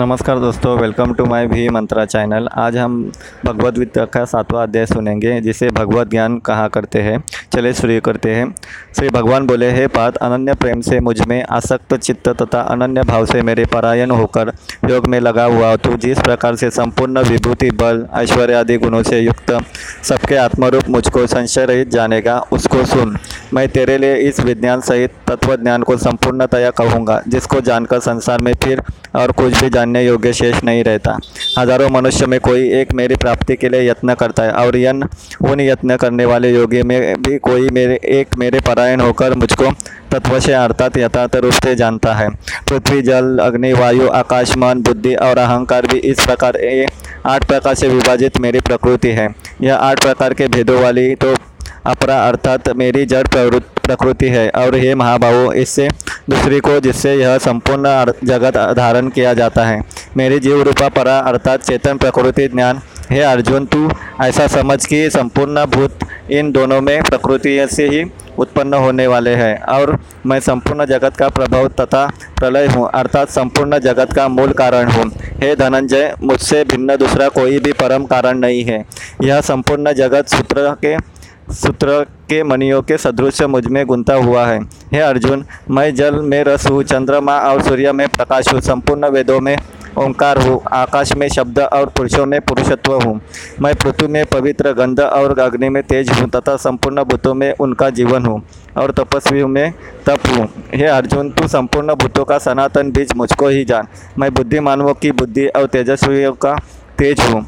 नमस्कार दोस्तों welcome to my भी मंत्रा चैनल आज हम भगवद गीता का सातवां अध्याय सुनेंगे, जिसे भगवत ज्ञान कहा करते हैं। चले शुरू करते हैं। श्री भगवान बोले, हे पात, अनन्य प्रेम से मुझमें आसक्त चित्त तथा अनन्य भाव से मेरे परायण होकर योग में लगा हुआ तू, जिस प्रकार से संपूर्ण विभूति, बल, ऐश्वर्य आदि गुणों से युक्त सबके आत्मरूप मुझको संशय रहित जानेगा, उसको सुन। मैं तेरे लिए इस विज्ञान सहित तत्व ज्ञान को संपूर्णतया कहूँगा, जिसको जानकर संसार में फिर और कुछ भी जानने योग्य शेष नहीं रहता। हज़ारों मनुष्य में कोई एक मेरी प्राप्ति के लिए यत्न करता है, और यन, उन यत्न करने वाले योगी में भी कोई मेरे, एक मेरे परायण होकर मुझको तत्व से अर्थात यथार्थ रूप से जानता है। पृथ्वी, जल, अग्नि, वायु, आकाश, मन, बुद्धि और अहंकार भी इस प्रकार आठ प्रकार से विभाजित मेरी प्रकृति है। यह आठ प्रकार के भेदों वाली तो अपरा अर्थात मेरी जड़ प्रकृति है। और हे महाभावों इससे दूसरी को जिससे यह संपूर्ण जगत धारण किया जाता है। मेरी जीव रूपा परा अर्थात चेतन प्रकृति ज्ञान। हे अर्जुन, तू ऐसा समझ कि संपूर्ण भूत इन दोनों में प्रकृति से ही उत्पन्न होने वाले हैं। और मैं संपूर्ण जगत का प्रभाव तथा प्रलय हूँ। अर्थात संपूर्ण जगत का मूल कारण हूँ। हे धनंजय, मुझसे भिन्न दूसरा कोई भी परम कारण नहीं है। यह संपूर्ण जगत सूत्र के सूत्र के मणियों के सदृश मुझमें गुंता हुआ है। हे अर्जुन, मैं जल में रस हूँ, चंद्रमा और सूर्य में प्रकाश हूँ, संपूर्ण वेदों में ओंकार हूँ, आकाश में शब्द और पुरुषों में पुरुषत्व हूँ। मैं पृथ्वी में पवित्र गंध और अग्नि में तेज हूँ तथा संपूर्ण भूतों में उनका जीवन हूँ और तपस्वी में तप हूँ। हे अर्जुन, तू संपूर्ण भूतों का सनातन बीज मुझको ही जान। मैं बुद्धिमानवों की बुद्धि और तेजस्वियों का तेज हूँ।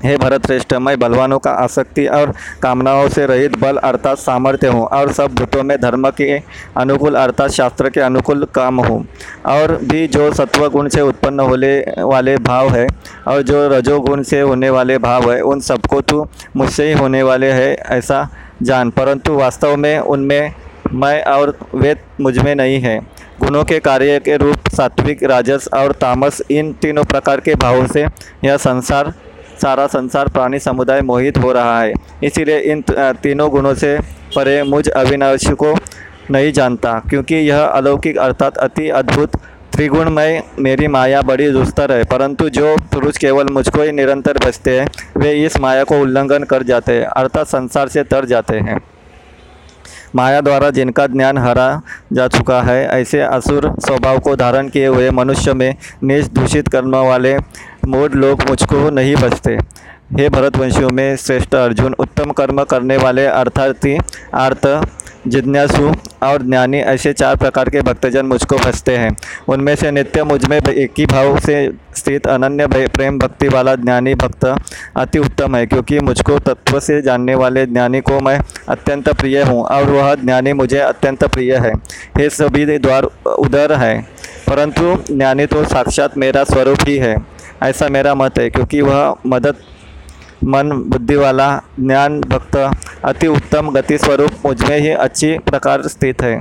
हे भरत श्रेष्ठ मैं बलवानों का आसक्ति और कामनाओं से रहित बल अर्थात सामर्थ्य हूँ और सब भूतों में धर्म के अनुकूल अर्थात शास्त्र के अनुकूल काम हूँ। और भी जो सत्व गुण से उत्पन्न होने वाले भाव है और जो रजोगुण से होने वाले भाव है, उन सबको तो मुझसे ही होने वाले है ऐसा जान। परंतु वास्तव में उनमें मैं और वेद मुझमें नहीं है। गुणों के कार्य के रूप सात्विक, राजस और तामस, इन तीनों प्रकार के भावों से यह संसार सारा संसार, प्राणी समुदाय मोहित हो रहा है। इसीलिए इन तीनों गुणों से परे मुझ अविनाशी को नहीं जानता, क्योंकि यह अलौकिक अर्थात अति अद्भुत त्रिगुणमय मेरी माया बड़ी दुस्तर है। परंतु जो पुरुष केवल मुझको ही निरंतर बचते हैं, वे इस माया को उल्लंघन कर जाते हैं, अर्थात संसार से तर जाते हैं। माया द्वारा जिनका ज्ञान हरा जा चुका है, ऐसे असुर स्वभाव को धारण किए हुए मनुष्य में निज दूषित कर्म वाले मूड लोग मुझको नहीं बचते। हे भरतवंशियों में श्रेष्ठ अर्जुन, उत्तम कर्म करने वाले अर्थार्थी अर्थ जिज्ञासु और ज्ञानी ऐसे चार प्रकार के भक्तजन मुझको भजते हैं। उनमें से नित्य मुझमें एक ही भाव से स्थित अनन्य प्रेम भक्ति वाला ज्ञानी भक्त अति उत्तम है, क्योंकि मुझको तत्व से जानने वाले ज्ञानी को मैं अत्यंत प्रिय हूँ और वह ज्ञानी मुझे अत्यंत प्रिय है। ये सभी द्वार उधर है। परंतु ज्ञानी तो साक्षात मेरा स्वरूप ही है। ऐसा मेरा मत है, क्योंकि वह मदद, मन, बुद्धि वाला, ज्ञान भक्त, अति उत्तम गति स्वरूप मुझमें ही अच्छी प्रकार स्थित है।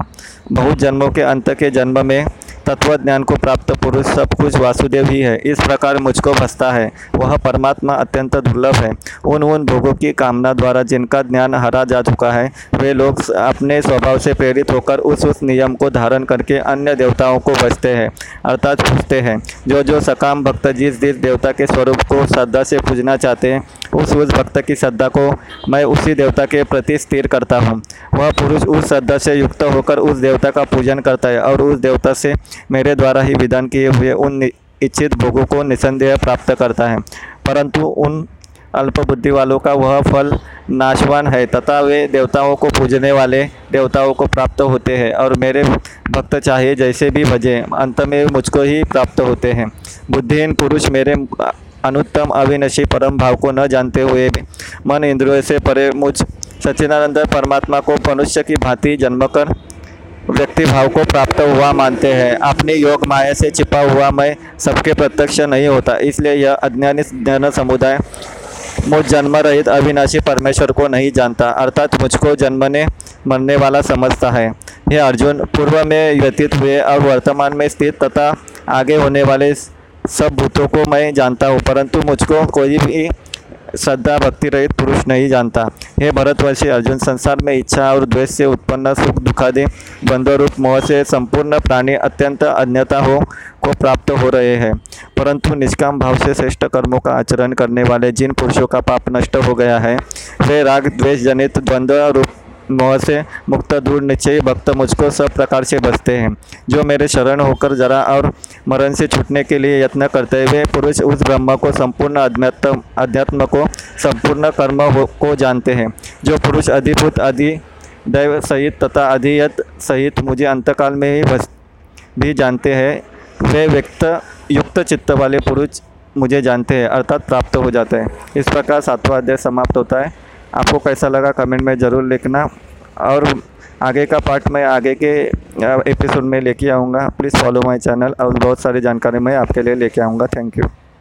बहुत जन्मों के अंत के जन्म में तत्व ज्ञान को प्राप्त पुरुष सब कुछ वासुदेव ही है। इस प्रकार मुझको भसता है। वह परमात्मा अत्यंत दुर्लभ है। उन उन भोगों की कामना द्वारा जिनका ज्ञान हरा जा चुका है, वे लोग अपने स्वभाव से प्रेरित होकर उस उस नियम को धारण करके अन्य देवताओं को बचते हैं, अर्थात पूछते हैं। जो जो सकाम भक्त जिस जिस देवता के स्वरूप को श्रद्धा से पूजना चाहते हैं, उस उस भक्त की श्रद्धा को मैं उसी देवता के प्रति स्थिर करता हूँ। वह पुरुष उस श्रद्धा से युक्त होकर उस देवता का पूजन करता है और उस देवता से मेरे द्वारा ही विधान किए हुए उन इच्छित भोगों को निसंदेह प्राप्त करता है। परंतु उन अल्प बुद्धि वालों का वह फल नाशवान है, तथा वे देवताओं को पूजने वाले देवताओं को प्राप्त होते हैं और मेरे भक्त चाहे जैसे भी भजे, अंत में मुझको ही प्राप्त होते हैं। बुद्धिहीन पुरुष मेरे अनुत्तम, अविनशी, परम भाव को न जानते हुए भी मन इंद्रियों से परे मुझ, सच्चिदानंद परमात्मा को मनुष्य की भांति जन्मकर व्यक्ति भाव को प्राप्त हुआ मानते हैं। अपने योग माया से छिपा हुआ मैं सबके प्रत्यक्ष नहीं होता, इसलिए यह अज्ञानी ज्ञान समुदाय मुझ जन्म रहित अविनाशी परमेश्वर को नहीं जानता, अर्थात मुझको जन्मने, मरने वाला समझता है। हे अर्जुन, पूर्व में व्यतीत हुए और वर्तमान में स्थित तथा आगे होने वाले सब भूतों को मैं जानता हूँ, परंतु मुझको कोई भी श्रद्धा भक्ति रहित पुरुष नहीं जानता। हे भरतवर्षी अर्जुन संसार में इच्छा और द्वेष से उत्पन्न सुख दुखादि द्वंद्व रूप मोह से संपूर्ण प्राणी अत्यंत अन्यता हो, को प्राप्त हो रहे हैं। परंतु निष्काम भाव से श्रेष्ठ कर्मों का आचरण करने वाले जिन पुरुषों का पाप नष्ट हो गया है, वे राग, द्वेष जनित द्वंद्व रूप मोह से मुक्त दूर निश्चय भक्त मुझको सब प्रकार से बचते हैं। जो मेरे शरण होकर जरा और मरण से छूटने के लिए यत्न करते हुए पुरुष उस ब्रह्म को संपूर्ण अध्यात्म अध्यात्म को संपूर्ण कर्म को जानते हैं। जो पुरुष अधिभूत अधि दैव सहित तथा अधियत सहित मुझे अंतकाल में ही बस, भी जानते हैं, वे व्यक्त, युक्त चित्त वाले पुरुष मुझे जानते हैं, अर्थात प्राप्त हो जाते हैं। इस प्रकार सातवां अध्याय समाप्त होता है। आपको कैसा लगा कमेंट में ज़रूर लिखना। और आगे का पार्ट मैं आगे के एपिसोड में लेके आऊँगा। प्लीज़ फॉलो माय चैनल और बहुत सारी जानकारी मैं आपके लिए लेके आऊँगा। Thank you